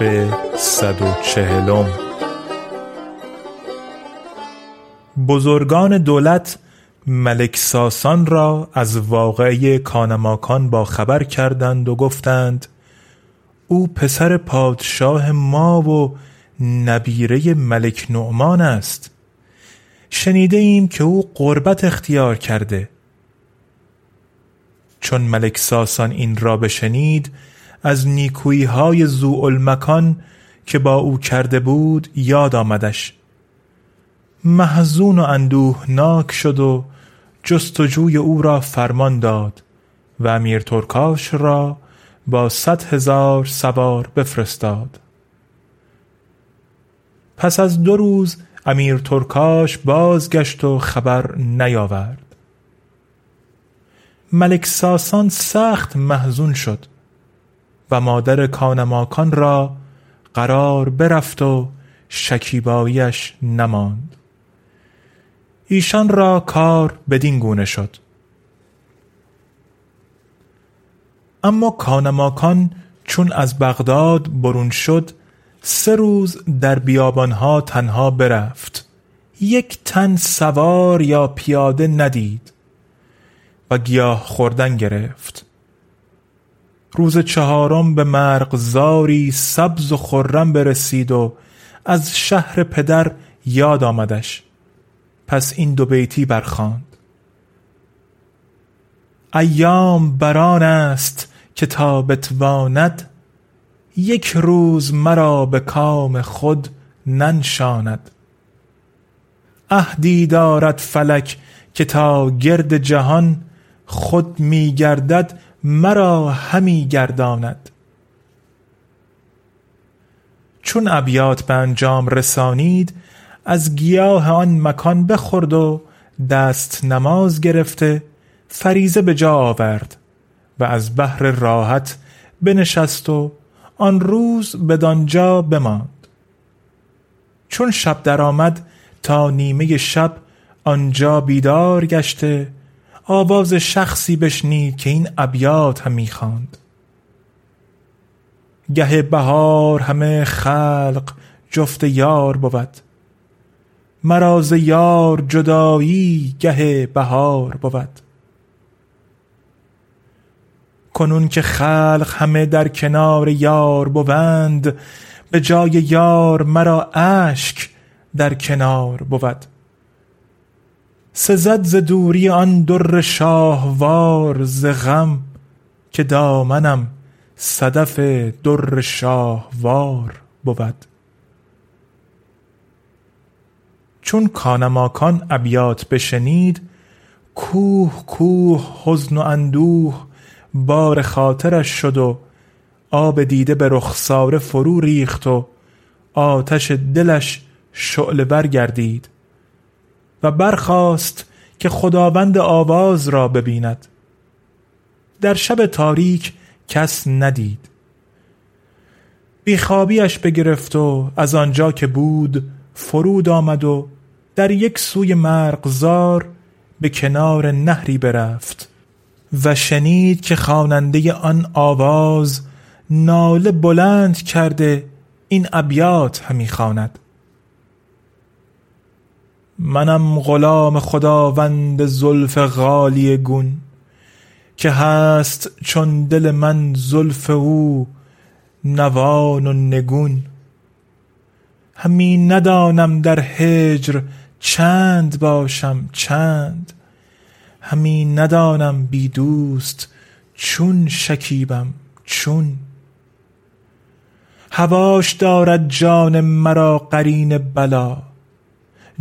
شب صد و چهلم. بزرگان دولت ملک ساسان را از واقعه کانماکان با خبر کردند و گفتند او پسر پادشاه ما و نبیره ملک نعمان است. شنیده ایم که او قربت اختیار کرده. چون ملک ساسان این را بشنید از نیکویی های مکان که با او کرده بود یاد آمدش. محزون و اندوهناک شد و جستجوی او را فرمان داد و امیر ترکاش را با صد هزار سوار بفرستاد. پس از دو روز امیر ترکاش بازگشت و خبر نیاورد. ملک ساسان سخت محزون شد. و مادر کانماکان را قرار برفت و شکیباییش نماند. ایشان را کار بدین گونه شد. اما کانماکان چون از بغداد برون شد سه روز در بیابانها تنها برفت. یک تن سوار یا پیاده ندید و گیاه خوردن گرفت. روز چهارم به مرغزاری سبز و خرم برسید و از شهر پدر یاد آمدش. پس این دو بیتی برخواند. ایام بران است که تا بتواند یک روز مرا به کام خود ننشاند. عهدی دارد فلک که تا گرد جهان خود می گردد مرا همی گرداند. چون ابیات به انجام رسانید از گیاه آن مکان بخورد و دست نماز گرفته فریزه به جا آورد و از بحر راحت بنشست و آن روز بدانجا بماند. چون شب درآمد تا نیمه شب آنجا بیدار گشته آواز شخصی بشنید که این ابیات همی خواند گه بهار همه خلق جفت یار بود. مرا ز یار جدایی گه بهار بود. کنون که خلق همه در کنار یار بوند به جای یار مرا اشک در کنار بود. سزد ز دوری آن در شاهوار ز غم که دامنم صدف در شاهوار بود. چون کانماکان ابیات بشنید کوه کوه حزن و اندوه بار خاطرش شد و آب دیده به رخساره فرو ریخت و آتش دلش شعله ور گردید و برخاست که خداوند آواز را ببیند. در شب تاریک کس ندید. بیخوابیش بگرفت و از آنجا که بود فرود آمد و در یک سوی مرغزار به کنار نهری برفت و شنید که خواننده آن آواز ناله بلند کرده این ابیات همی خواند. منم غلام خداوند زلف غالی گون که هست چون دل من زلف او نوان و نگون. همی ندانم در هجر چند باشم چند همی ندانم بی دوست چون شکیبم چون. هواش دارد جان مرا قرین بلا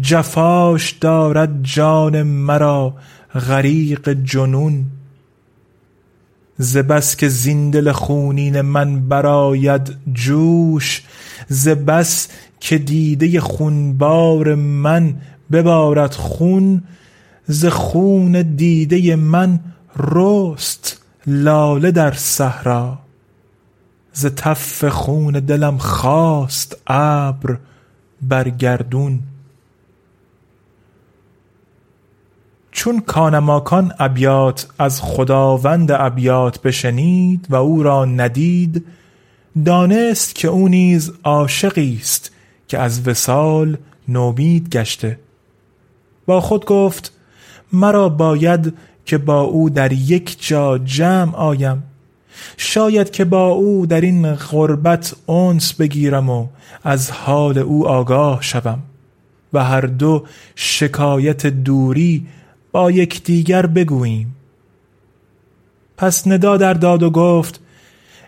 جفاش دارد جان مرا غریق جنون. ز بس که زین دل خونین من براید جوش ز بس که دیده خونبار من ببارد خون. ز خون دیده من رست لاله در صحرا. ز تف خون دلم خاست ابر بر گردون. چون کانماکان ابیات از خداوند ابیات بشنید و او را ندید دانست که او نیز عاشقی است که از وصال نومید گشته. با خود گفت مرا باید که با او در یک جا جمع آیم. شاید که با او در این غربت انس بگیرم و از حال او آگاه شوم و هر دو شکایت دوری با یکدیگر بگوییم. پس ندا در داد و گفت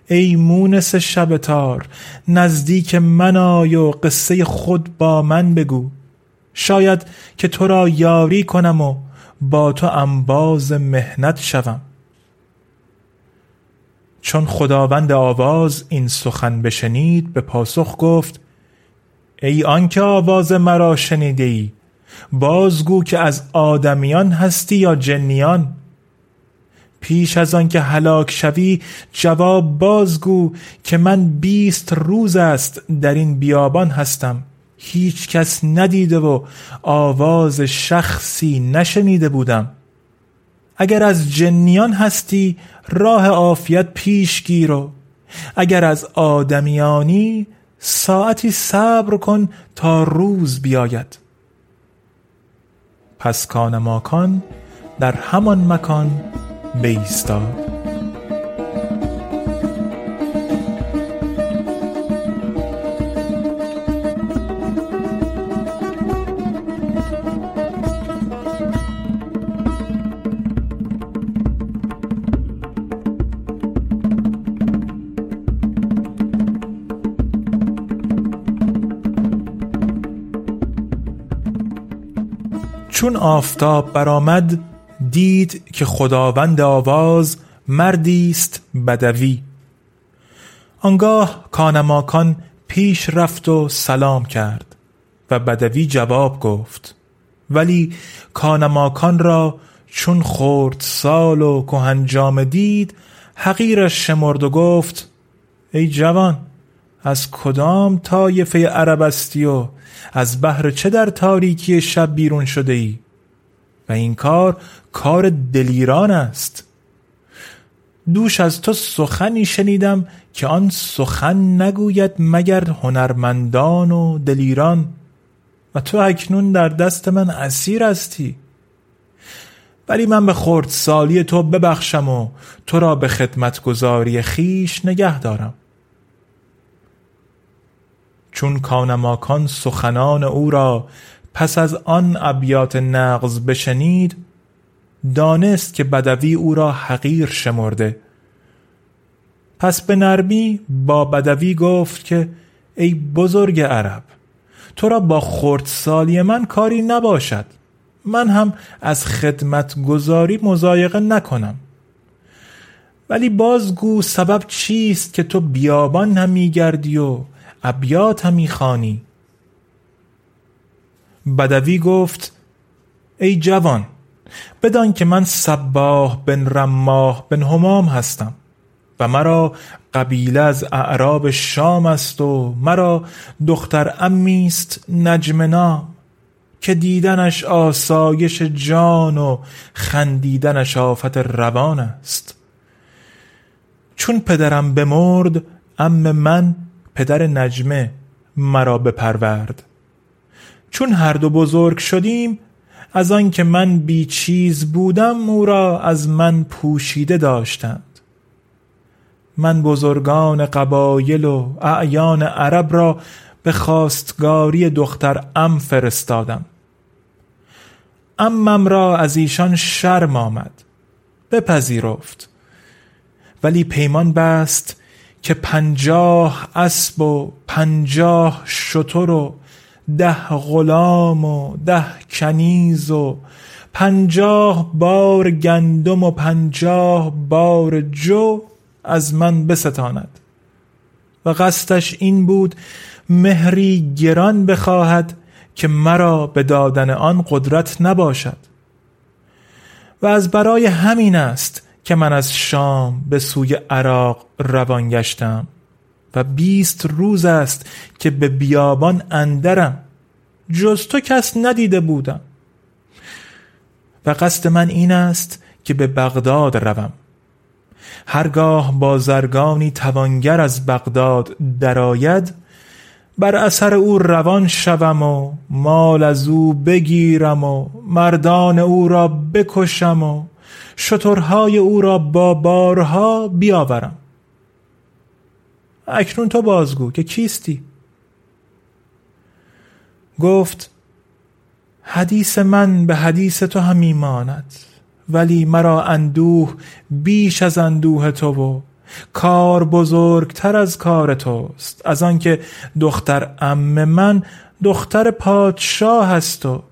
ای مونس شب تار نزدیک من آی و قصه خود با من بگو. شاید که تو را یاری کنم و با تو انباز مهنت شوم. چون خداوند آواز این سخن بشنید به پاسخ گفت ای آنکه آواز مرا شنیده بازگو که از آدمیان هستی یا جنیان. پیش از آن که هلاک شوی جواب بازگو که من بیست روز است در این بیابان هستم. هیچ کس ندیده و آواز شخصی نشنیده بودم. اگر از جنیان هستی راه عافیت پیش گیر و اگر از آدمیانی ساعتی صبر کن تا روز بیاید. پس کان ماکان در همان مکان بیستاد. چون آفتاب برآمد دید که خداوند آواز مردی است بدوی. آنگاه کانماکان پیش رفت و سلام کرد و بدوی جواب گفت ولی کانماکان را چون خورد سال و کهنجام دید حقیرش شمرد و گفت ای جوان از کدام طایفه عرب استی و از بهر چه در تاریکی شب بیرون شده ای؟ و این کار کار دلیران است. دوش از تو سخنی شنیدم که آن سخن نگوید مگر هنرمندان و دلیران. و تو اکنون در دست من اسیر هستی. ولی من به خورد سالی تو ببخشم و تو را به خدمتگذاری خیش نگه دارم. چون کانماکان سخنان او را پس از آن ابیات نغز بشنید دانست که بدوی او را حقیر شمرده. پس به نرمی با بدوی گفت که ای بزرگ عرب تو را با خردسالی من کاری نباشد. من هم از خدمت گذاری مزایقه نکنم. ولی بازگو سبب چیست که تو بیابان همی گردی و ابیات همی خانی بدوی گفت ای جوان بدان که من صباه بن رماه بن همام هستم و مرا قبیله از اعراب شام است و مرا دختر امیست نجم نام که دیدنش آسایش جان و خندیدنش آفت روان است. چون پدرم بمرد ام من پدر نجمه مرا بپرورد. چون هر دو بزرگ شدیم از آنکه من بی چیز بودم او را از من پوشیده داشتند. من بزرگان قبایل و اعیان عرب را به خواستگاری دختر ام فرستادم. امم را از ایشان شرم آمد بپذیرفت. ولی پیمان بست که پنجاه اسب و پنجاه شتر و ده غلام و ده کنیز و پنجاه بار گندم و پنجاه بار جو از من بستاند. و قصدش این بود مهری گران بخواهد که مرا به دادن آن قدرت نباشد. و از برای همین است که من از شام به سوی عراق روان گشتم و بیست روز است که به بیابان اندرم. جز تو کس ندیده بودم. و قصد من این است که به بغداد روم. هرگاه بازرگانی توانگر از بغداد درآید بر اثر او روان شوم و مال از او بگیرم و مردان او را بکشم و شترهای او را با بارها بیاورم. اکنون تو بازگو که کیستی؟ گفت حدیث من به حدیث تو هم ایماند ولی مرا اندوه بیش از اندوه تو و کار بزرگتر از کار توست از آنکه دختر ام من دختر پادشاه هست و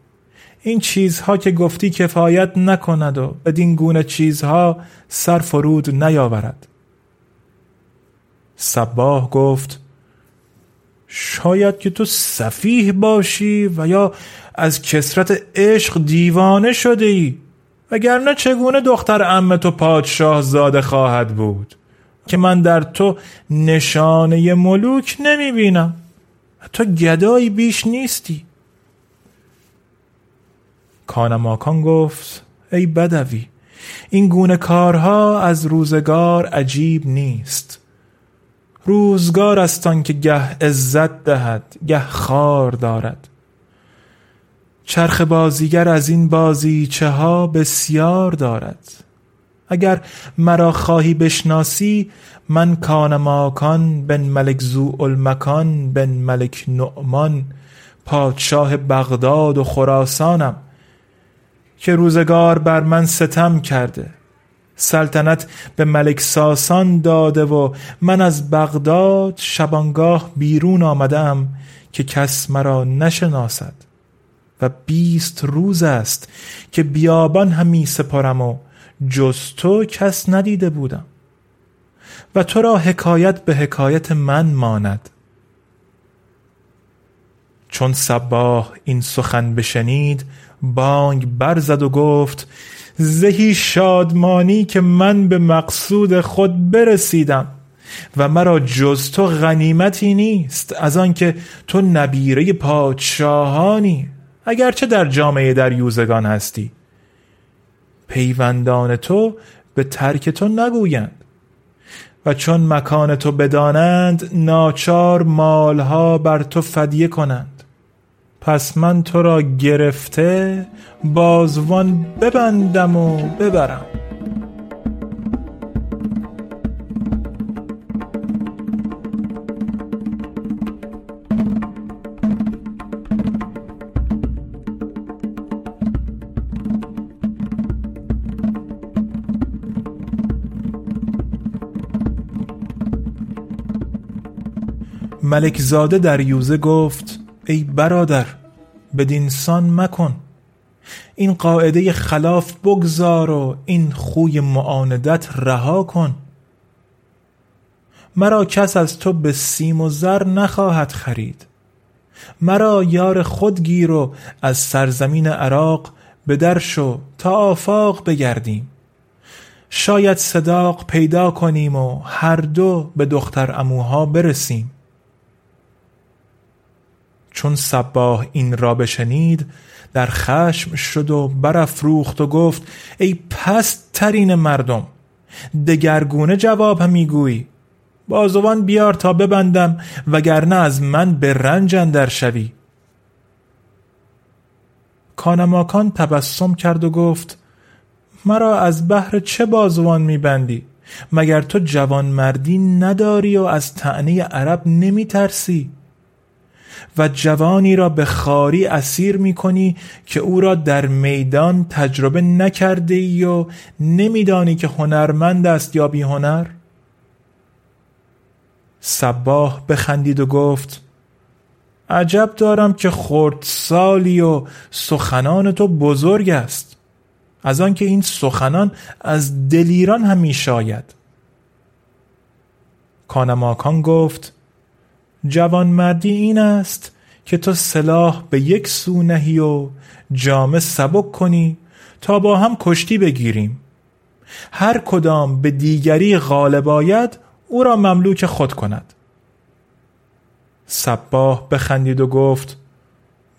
این چیزها که گفتی کفایت نکند و بدین گونه چیزها سر فرود نیاورد. صباه گفت شاید که تو سفیه باشی و یا از کسرت عشق دیوانه شده ای وگرنه چگونه دختر ام تو پادشاه زاده خواهد بود؟ که من در تو نشانه ملوک نمی بینم تو گدایی بیش نیستی. کانماکان گفت ای بدوی این گونه کارها از روزگار عجیب نیست. روزگار است که گه عزت دهد گه خار دارد. چرخ بازیگر از این بازیچه ها بسیار دارد. اگر مرا خواهی بشناسی من کان ماکان بن ملک زو المکان بن ملک نعمان پادشاه بغداد و خراسانم. که روزگار بر من ستم کرده. سلطنت به ملک ساسان داده و من از بغداد شبانگاه بیرون آمدم که کس مرا نشناسد. و بیست روز است که بیابان همی سپارم و جز تو کس ندیده بودم. و تو را حکایت به حکایت من ماند. چون صباه این سخن بشنید بانگ برزد و گفت زهی شادمانی که من به مقصود خود برسیدم و مرا جز تو غنیمتی نیست از آنکه تو نبیره پادشاهانی اگرچه در جامعه در یوزگان هستی. پیوندان تو به ترک تو نگویند و چون مکان تو بدانند ناچار مالها بر تو فدیه کنند. پس من تو را گرفته بازوان ببندم و ببرم. ملک زاده در یوزه گفت ای برادر بدینسان مکن. این قاعده خلاف بگذار و این خوی معاندت رها کن. مرا کس از تو به سیم و زر نخواهد خرید. مرا یار خود گیر و از سرزمین عراق به در شو تا آفاق بگردیم. شاید صداق پیدا کنیم و هر دو به دختر اموها برسیم. چون صباه این را بشنید در خشم شد و برافروخت و گفت ای پست ترین مردم دگرگونه جواب می‌گویی بازوان بیار تا ببندم وگرنه از من به رنج اندر شوی. کانماکان تبسم کرد و گفت مرا از بحر چه بازوان میبندی مگر تو جوان مردی نداری و از تعنی عرب نمی ترسی؟ و جوانی را به خاری اسیر می کنی که او را در میدان تجربه نکرده ای و نمیدانی که هنرمند است یا بی هنر صباه بخندید و گفت عجب دارم که خورد سالی و سخنان تو بزرگ است. از آنکه این سخنان از دلیران هم می شاید کانماکان گفت جوانمردی این است که تو سلاح به یک سو نهی و جامه سبک کنی تا با هم کشتی بگیریم. هر کدام به دیگری غالب آید او را مملوک خود کند. صباه بخندید و گفت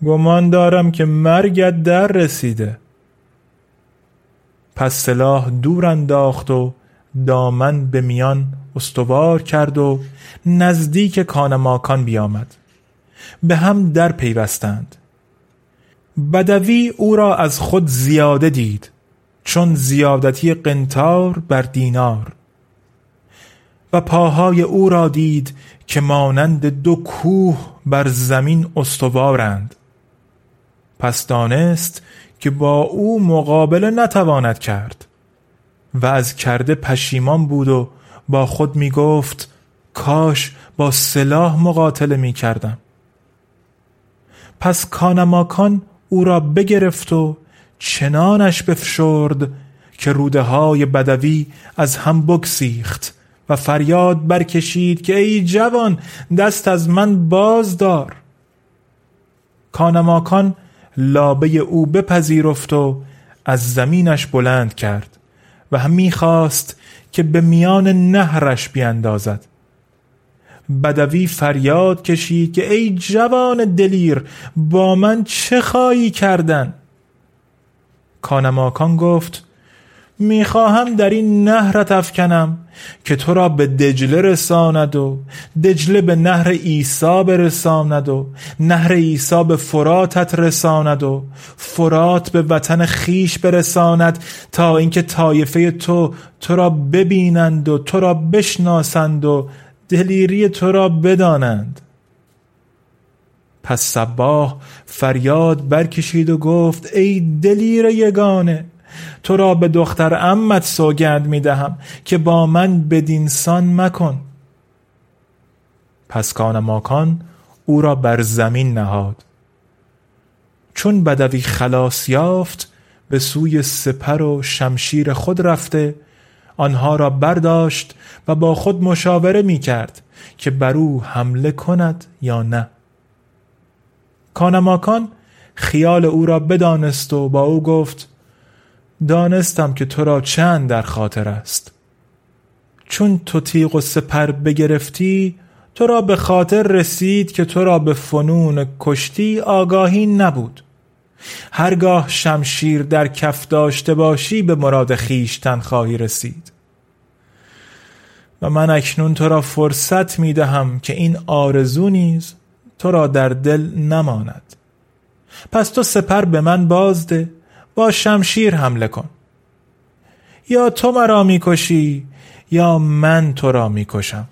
گمان دارم که مرگت در رسیده. پس سلاح دور انداخت و دامن به میان استوار کرد و نزدیک کانماکان بیامد. به هم در پیوستند. بدوی او را از خود زیاده دید چون زیادتی قنتار بر دینار. و پاهای او را دید که مانند دو کوه بر زمین استوارند. پس دانست که با او مقابله نتواند کرد و از کرده پشیمان بود و با خود می گفت کاش با سلاح مقاتله می کردم پس کانماکان او را بگرفت و چنانش بفشرد که روده های بدوی از هم بگسیخت و فریاد برکشید که ای جوان دست از من باز دار کانماکان لابه او بپذیرفت و از زمینش بلند کرد و هم می‌خواست که به میان نهرش بیاندازد بدوی فریاد کشید که ای جوان دلیر با من چه خواهی کردن؟ کانماکان گفت می‌خواهم در این نهرت افکنم که تو را به دجله رساند و دجله به نهر ایسا برساند و نهر ایسا به فراتت رساند و فرات به وطن خیش برساند تا اینکه طایفه تو تو را ببینند و تو را بشناسند و دلیری تو را بدانند. پس صباه فریاد برکشید و گفت ای دلیر یگانه تو را به دختر امت سوگند می دهم که با من بدینسان مکن. پس کان ماکان او را بر زمین نهاد. چون بدوی خلاص یافت به سوی سپر و شمشیر خود رفته آنها را برداشت و با خود مشاوره می کرد که بر او حمله کند یا نه. کانماکان خیال او را بدانست و با او گفت دانستم که تو را چند در خاطر است. چون تو تیغ و سپر بگرفتی تو را به خاطر رسید که تو را به فنون کشتی آگاهی نبود. هرگاه شمشیر در کف داشته باشی به مراد خیشتن خواهی رسید. و من اکنون تو را فرصت می دهم که این آرزو نیز تو را در دل نماند. پس تو سپر به من بازده با شمشیر حمله کن. یا تو مرا می‌کشی یا من تو را می‌کشم.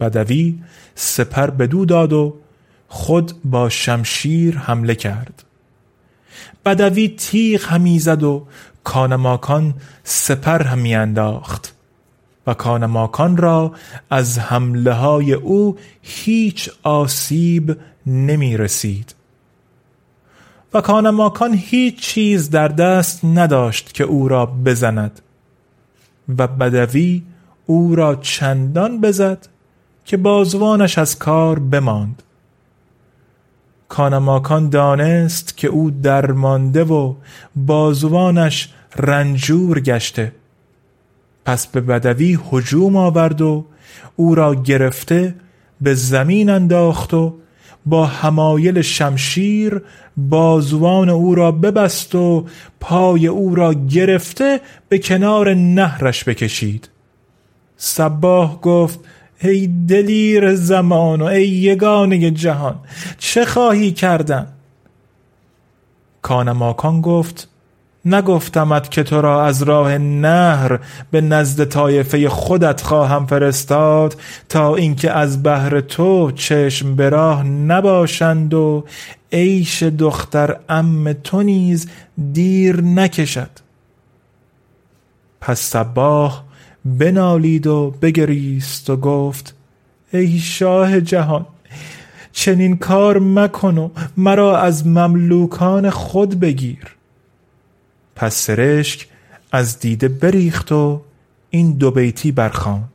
بدوی سپر بدو داد و خود با شمشیر حمله کرد. بدوی تیغ همی زد و کانماکان سپر همی انداخت و کانماکان را از حمله های او هیچ آسیب نمی رسید. و کانماکان هیچ چیز در دست نداشت که او را بزند. و بدوی او را چندان بزد که بازوانش از کار بماند. کانماکان دانست که او درمانده و بازوانش رنجور گشته. پس به بدوی هجوم آورد و او را گرفته به زمین انداخت و با حمایل شمشیر بازوان او را ببست و پای او را گرفته به کنار نهرش بکشید. سباه گفت ای دلیر زمان و ای یگانه جهان چه خواهی کردن؟ کانماکان گفت نگفتمت که تو را از راه نهر به نزد طایفه خودت خواهم فرستاد تا اینکه از بهر تو چشم به راه نباشند و عیش دختر ام تو نیز دیر نکشد. پس صباح بنالید و بگریست و گفت ای شاه جهان چنین کار مکن و مرا از مملوکان خود بگیر. پس سرشک از دیده بریخت و این دو بیتی برخواند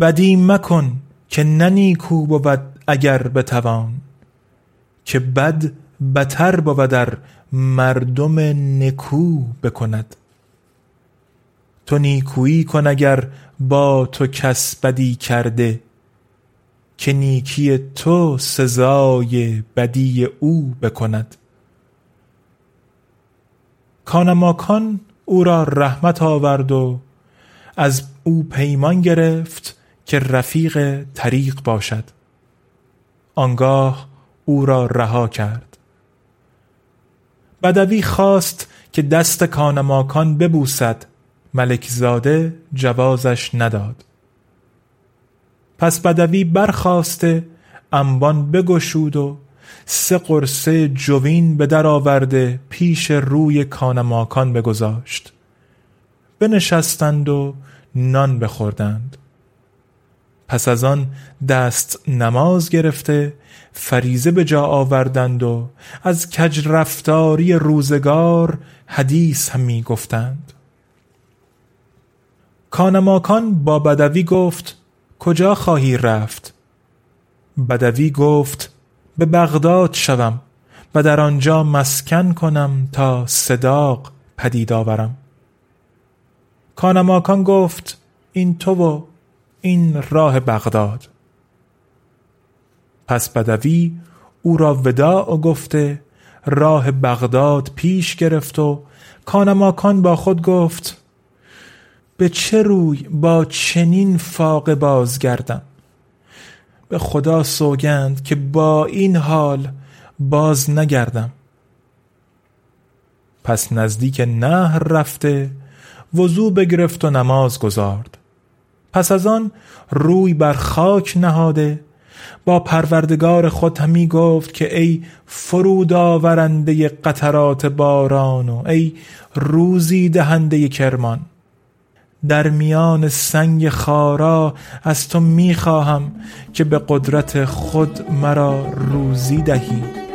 بدی مکن که ننیکو بود اگر بتوان که بد بتر بود در مردم نکو بکند. تو نیکویی کن اگر با تو کس بدی کرده که نیکی تو سزای بدی او بکند. کانماکان او را رحمت آورد و از او پیمان گرفت که رفیق طریق باشد. آنگاه او را رها کرد. بدوی خواست که دست کانماکان ببوسد. ملکزاده جوازش نداد. پس بدوی برخواسته انبان بگشود و سه قرصه جوین به در آورده پیش روی کانماکان بگذاشت. بنشستند و نان بخوردند. پس از آن دست نماز گرفته فریزه به جا آوردند و از کج رفتاری روزگار حدیث هم می گفتند. کانماکان با بدوی گفت کجا خواهی رفت؟ بدوی گفت به بغداد شوم و در آنجا مسکن کنم تا صداق پدید آورم. کانماکان گفت این تو و این راه بغداد. پس بدوی او را وداع گفته راه بغداد پیش گرفت و کانماکان با خود گفت به چه روی با چنین فاقه بازگردم؟ به خدا سوگند که با این حال باز نگردم. پس نزدیک نهر رفته وضو بگرفت و نماز گذارد. پس از آن روی بر خاک نهاده با پروردگار خود همی گفت که ای فرود آورنده قطرات باران و ای روزی دهنده کرمان. در میان سنگ خارا از تو می‌خواهم که به قدرت خود مرا روزی دهی.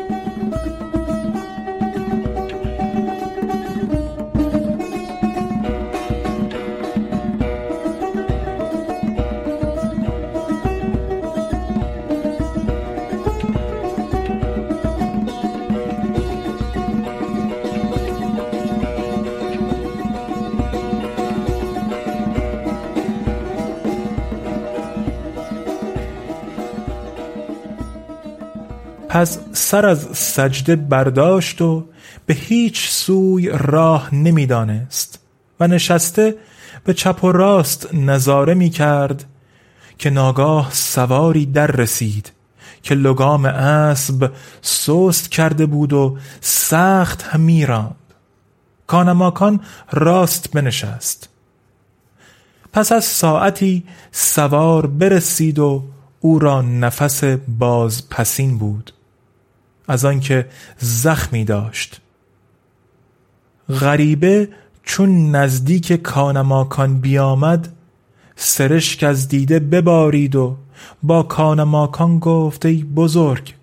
پس سر از سجده برداشت و به هیچ سوی راه نمی‌دانست و نشسته به چپ و راست نظاره می کرد که ناگاه سواری در رسید که لگام اسب سست کرده بود و سخت همی راند کانماکان راست بنشست. پس از ساعتی سوار برسید و او را نفس باز پسین بود. از آنکه زخمی داشت. غریبه چون نزدیک کانماکان بیامد سرشک از دیده ببارید و با کانماکان گفت ای بزرگ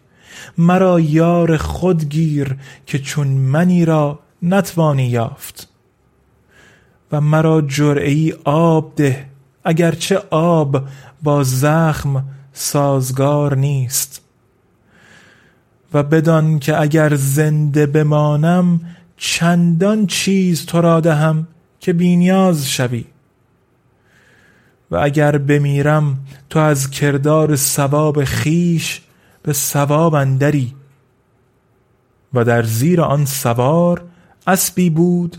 مرا یار خود گیر که چون منی را نتوانی یافت. و مرا جرعی آب ده اگرچه آب با زخم سازگار نیست. و بدان که اگر زنده بمانم چندان چیز تو را دهم که بینیاز شوی. و اگر بمیرم تو از کردار سواب خیش به سواب اندری. و در زیر آن سوار اسبی بود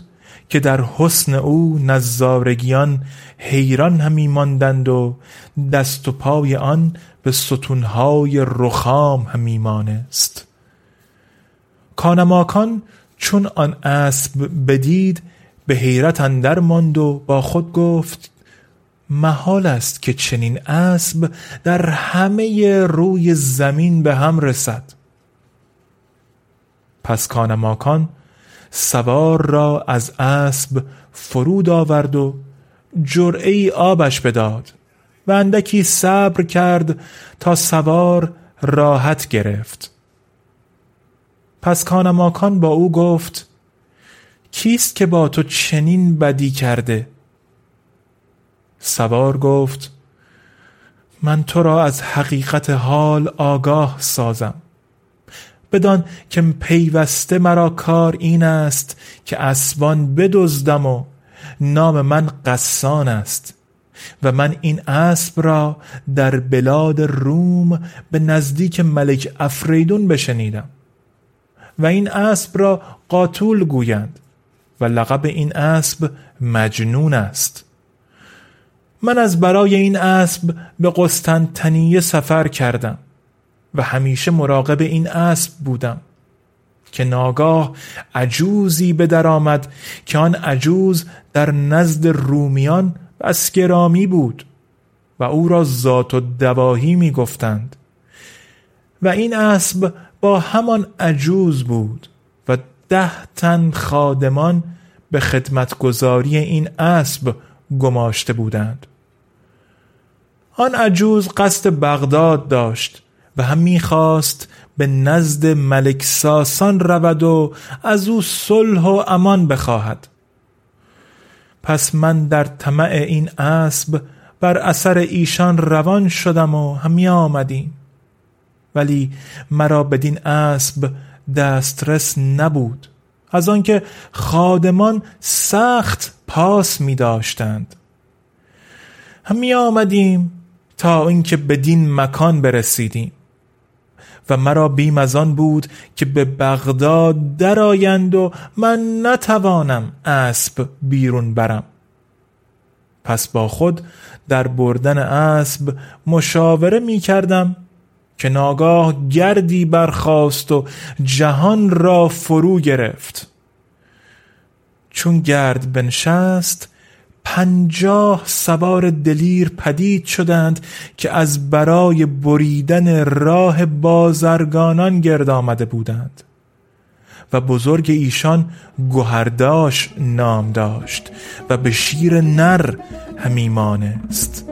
که در حسن او نظارگیان حیران همی ماندند و دست و پای آن به ستونهای رخام همی مانست. کانماکان چون آن اسب بدید به حیرت اندر ماند و با خود گفت محال است که چنین اسب در همه روی زمین به هم رسد. پس کانماکان سوار را از اسب فرود آورد و جرعه آبش بداد و اندکی صبر کرد تا سوار راحت گرفت. پس کانماکان با او گفت کیست که با تو چنین بدی کرده؟ سوار گفت من تو را از حقیقت حال آگاه سازم. بدان که پیوسته مرا کار این است که اسبان بدزدم و نام من قسان است و من این اسب را در بلاد روم به نزدیک ملک افریدون بشنیدم و این اسب را قاتول گویند و لقب این اسب مجنون است. من از برای این اسب به قسطنطنیه سفر کردم. و همیشه مراقب این اسب بودم که ناگاه عجوزی به در آمد که آن عجوز در نزد رومیان بس گرامی بود و او را ذات و دواهی می گفتند و این اسب با همان عجوز بود و ده تن خادمان به خدمتگذاری این اسب گماشته بودند. آن عجوز قصد بغداد داشت و هم می‌خواست به نزد ملک ساسان رود و از او صلح و امان بخواهد. پس من در طمع این اسب بر اثر ایشان روان شدم و همی آمدیم. ولی مرا بدین اسب دسترس نبود از آنکه خادمان سخت پاس می داشتند. همی آمدیم تا اینکه بدین مکان برسیدیم. و مرا بیم از آن بود که به بغداد درآیند و من نتوانم اسب بیرون برم. پس با خود در بردن اسب مشاوره می کردم که ناگاه گردی برخاست و جهان را فرو گرفت. چون گرد بنشست پنجاه سوار دلیر پدید شدند که از برای بریدن راه بازرگانان گرد آمده بودند. و بزرگ ایشان گوهرداش نام داشت و به شیر نر همی مانست